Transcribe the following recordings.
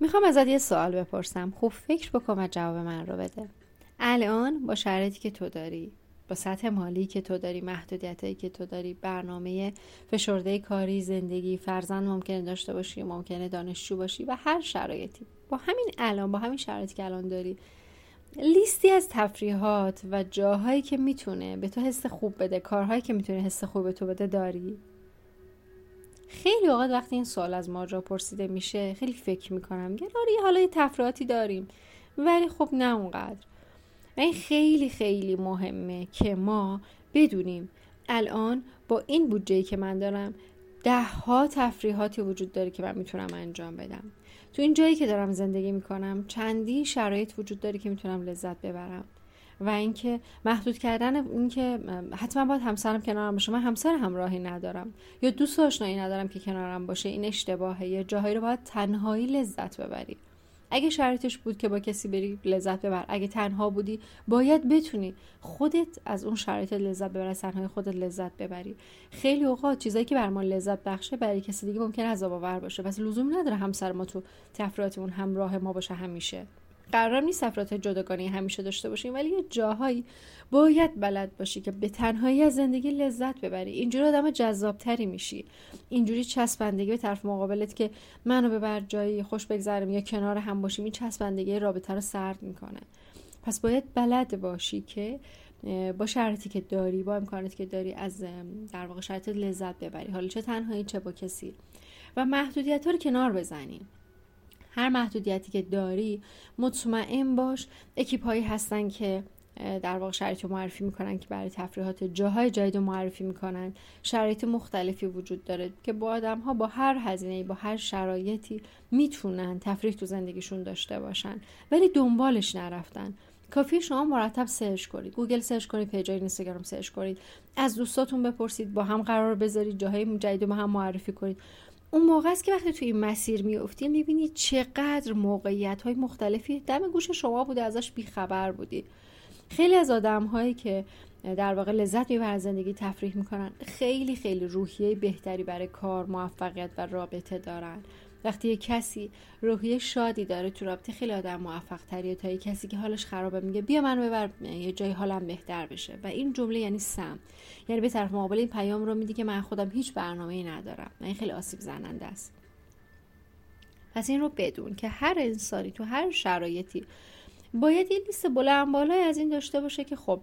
می‌خوام ازت یه سوال بپرسم. خوب فکر بکن و جواب من رو بده. الان با شرایطی که تو داری با سطح مالی که تو داری محدودیت که تو داری برنامه فشرده کاری زندگی فرزند ممکنه داشته باشی ممکنه دانشجو باشی و هر شرایطی. با همین الان با همین شرایطی که الان داری لیستی از تفریحات و جاهایی که می‌تونه به تو حس خوب بده کارهایی که می‌تونه حس خوب به تو بده داری؟ خیلی اوقات وقتی این سوال از ماجرا پرسیده میشه خیلی فکر می‌کنم میگن آره حالا یه تفریحاتی داریم. ولی خب نه اونقدر. این خیلی خیلی مهمه که ما بدونیم الان با این بودجه که من دارم ده ها تفریحاتی وجود داره که من می‌تونم انجام بدم. تو این جایی که دارم زندگی می‌کنم چندی شرایط وجود داره که می‌تونم لذت ببرم. و اینکه محدود کردن اینکه حتما باید همسرم کنارم باشه. من همسر همراهی ندارم. یا دوست آشنایی ندارم که کنارم باشه. این اشتباهه. یا جاهایی رو باید تنهایی لذت ببری. اگه شرایطش بود که با کسی بری لذت ببر اگه تنها بودی باید بتونی خودت از اون شرایط لذت ببری از تنهایی خودت لذت ببری. خیلی اوقات چیزایی که بر ما لذت بخشه برای کسی دیگه ممکن عذاب آور باشه. پس لزوم نداره همسر ما تو تفریحاتمون همراه ما باشه همیشه. قرار نیست سفرات جداگانه همیشه داشته باشیم ولی یه جاهایی باید بلد باشی که به تنهایی از زندگی لذت ببری. اینجوری آدم جذابتری میشی. اینجوری چسبندگی به طرف مقابلت که منو ببر جایی خوش بگذرم یا کنار هم باشیم این چسبندگی رابطه رو سرد می‌کنه. پس باید بلد باشی که با شرطی که داری با امکاناتی که داری از در واقع شرط لذت ببری. حالا چه تنهایی چه با کسی. و محدودیت ها رو کنار بزنیم. هر محدودیتی که داری مطمئن باش. اکیپ هایی هستن که در واقع شرایط معرفی می‌کنن که برای تفریحات جاهای جدید معرفی می‌کنن. شرایط مختلفی وجود داره که با آدم ها با هر هزینه با هر شرایطی می‌تونن تفریح تو زندگیشون داشته باشن. ولی دنبالش نرفتن. کافی شما مرتب search کنید. گوگل search کنید page ای اینستاگرام search کنید. از دوستاتون بپرسید با هم قرار بذارید جاهای جدید با هم معرفی کنید. اون موقع است که وقتی توی این مسیر میافتی می‌بینی چقدر موقعیت های مختلفی دم گوش شما بوده ازش بیخبر بودی. خیلی از آدم هایی که در واقع لذت می‌برن زندگی تفریح می‌کنن خیلی خیلی روحیه بهتری برای کار موفقیت و رابطه دارن. وقتی یه کسی روحیه شادی داره تو رابطه خیلی آدم موفق تریه تا یه کسی که حالش خرابه میگه بیا منو ببر یه جای حالم بهتر بشه. و این جمله یعنی سم. یعنی به طرف مقابل این پیام رو میدی که من خودم هیچ برنامه ای ندارم. و این خیلی آسیب زننده است. پس این رو بدون که هر انسانی تو هر شرایطی باید یه لیست بلند بالای از این داشته باشه که خب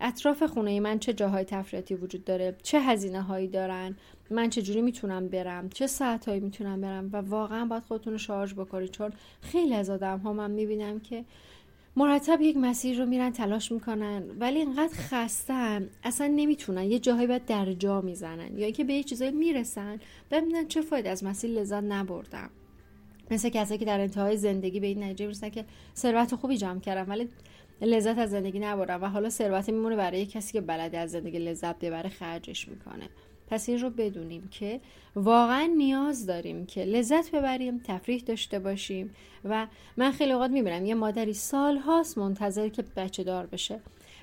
اطراف خونه من چه جاهای تفریحاتی وجود داره چه هزینه هایی دارن من چه جوری می‌تونم برم چه ساعت هایی می‌تونم برم و واقعا باید خودتون رو شارژ بکنید. چون خیلی از آدم ها من می‌بینم که مرتب یک مسیر رو میرن تلاش می‌کنن ولی اینقدر خستن اصلا نمی‌تونن. یه جاهایی باید در جا می‌زنن یا اینکه به یه چیزایی می‌رسن. ببینن چه فاید از مسیر لذت نبردم. مثل کسایی که در انتهای زندگی به این نتیجه می‌رسن که ثروت خوبی جمع کردم ولی لذت از زندگی نبردم و حالا ثروت میمونه برای کسی که بلدی از زندگی لذت ببره خرجش می‌کنه. پس این رو بدونیم که واقعا نیاز داریم که لذت ببریم تفریح داشته باشیم و من خیلی اوقات می‌بینم یه مادری سال هاست منتظر که بچه دار بشه.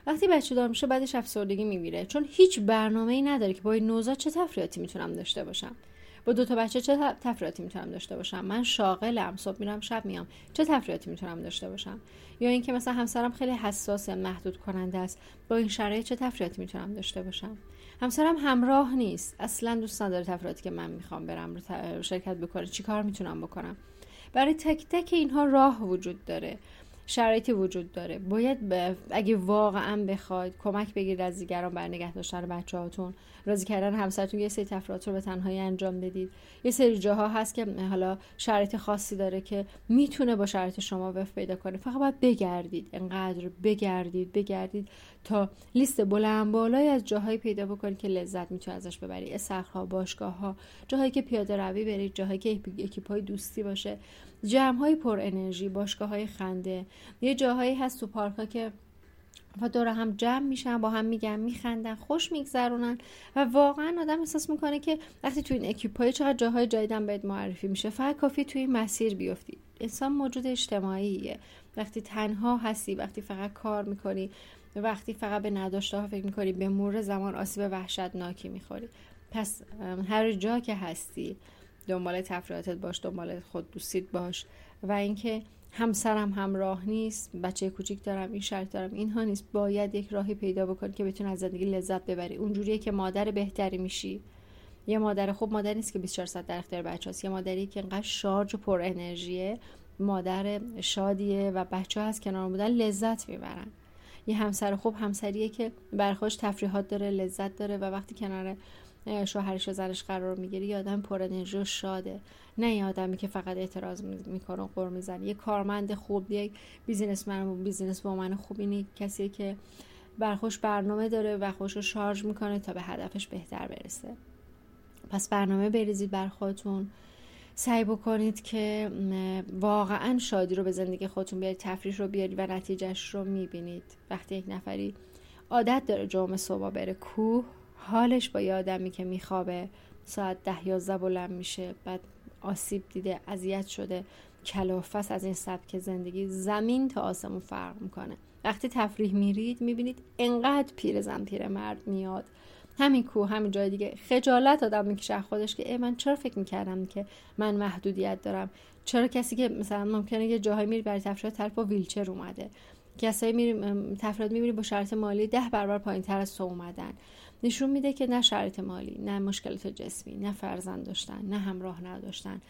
وقتی بچه دار میشه بعدش افسردگی میمیره چون هیچ برنامه ای نداره که با این نوزاد چه تفریحاتی می‌تونم داشته باشم. با دو تا بچه چه تفریحاتی می‌تونم داشته باشم؟ من شاغلم صبح میرم شب میام. چه تفریحاتی می‌تونم داشته باشم؟ یا اینکه مثلا همسرم خیلی حساس محدود کننده است با این شرایط چه تفریحاتی می‌تونم داشته باشم؟ همسرم همراه نیست. اصلا دوست نداره تفریحاتی که من می‌خوام برم رو شرکت بکنه. چیکار می‌تونم بکنم؟ برای تک تک اینها راه وجود داره. شرایطی وجود داره. باید اگه واقعا بخواید کمک بگیرید از دیگران بر نگه داشتن بچه هاتون راضی کردن همسرتون یه سری تفریحات رو به تنهایی انجام بدید. یه سری جاها هست که حالا شرایط خاصی داره که می‌تونه با شرایط شما وفق پیدا کنه. فقط باید بگردید. انقدر بگردید بگردید تا لیست بلند بالای از جاهایی پیدا بکنید که لذت می‌تونه ازش ببرید. استخرها باشگاه ها جاهایی که پیاده روی برید جاهایی که اکیپ های دوستی باشه. جمع های پر انرژی باشگاه های خنده یه جاهایی هست تو پارک ها که و دور هم جمع میشن با هم میگن میخندن خوش میگذرونن و واقعا آدم احساس می‌کنه که وقتی تو این اکیپ چقدر جاهای جدیدن بهت معرفی میشه فقط کافی توی این مسیر بیفتی. انسان موجود اجتماعیه. وقتی تنها هستی وقتی فقط کار می‌کنی وقتی فقط به نداشته ها فکر می‌کنی به مور زمان آسیب وحشتناکی می‌خوری. پس هر جا که هستی دنبال تفریحاتت باش دنبال خود دوستیت باش و اینکه همسرم همراه نیست بچه کوچیک دارم این شرط دارم اینها نیست. باید یک راهی پیدا بکنی که بتونی از زندگی لذت ببری. اونجوریه که مادر بهتری میشی. یه مادر خوب مادر نیست که 24 ساعت در اختیار بچه هست. یه مادری که انقدر شارژ و پر انرژیه مادر شادیه و بچه ها از کنار بودن لذت می‌برن. یه همسر خوب همسریه که برخوش تفریحات داره لذت داره و وقتی کنار شوهرش و زنش قرار می‌گیره یه آدم پر انرژی و شاده. نه یه آدمی که فقط اعتراض می‌کنه و غر می‌زنه. یه کارمند خوب یک businessman و businessman خوب. اینه کسی که برا خودش برنامه داره و خودش رو شارژ می‌کنه تا به هدفش بهتر برسه. پس برنامه بریزید برا خودتون. سعی بکنید که واقعا شادی رو به زندگی خودتون بیارید تفریح رو بیارید و نتیجهش رو می‌بینید. وقتی یک نفری عادت داره جمعه صبح بره کوه حالش با یه آدمی که میخوابه ساعت ده یازده بلند میشه بعد آسیب دیده اذیت شده کلافس از این سبک زندگی. زمین تا آسمون فرق می‌کنه. وقتی تفریح میرید می‌بینید انقدر پیر زن پیر مرد میاد. همین کو همین جای دیگه. خجالت آدم می‌کشه خودش که ای من چرا فکر می‌کردم که من محدودیت دارم؟ چرا کسی که مثلا ممکنه یه جاهایی میری برای تفریح طرف با ویلچر اومده؟ کسایی تفریحات می‌بینی با شرط مالی ده برابر پایین تر از تو اومدن. نشون میده که نه شرط مالی نه مشکلات جسمی نه فرزند داشتن نه همراه نداشتن.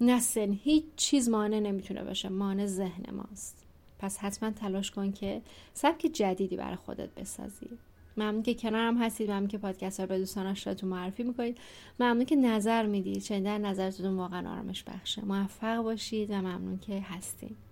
نه سن هیچ چیز مانع نمی‌تونه باشه مانع ذهن ماست. پس حتما تلاش کن که سبک جدیدی برای خودت بسازی. ممنون که کنارم هستید ممنون که پادکست ها به دوستان تو معرفی می‌کنید. ممنون که نظر می‌دید. شنیدن نظرتون واقعا آرامش بخشه. موفق باشید و ممنون که هستید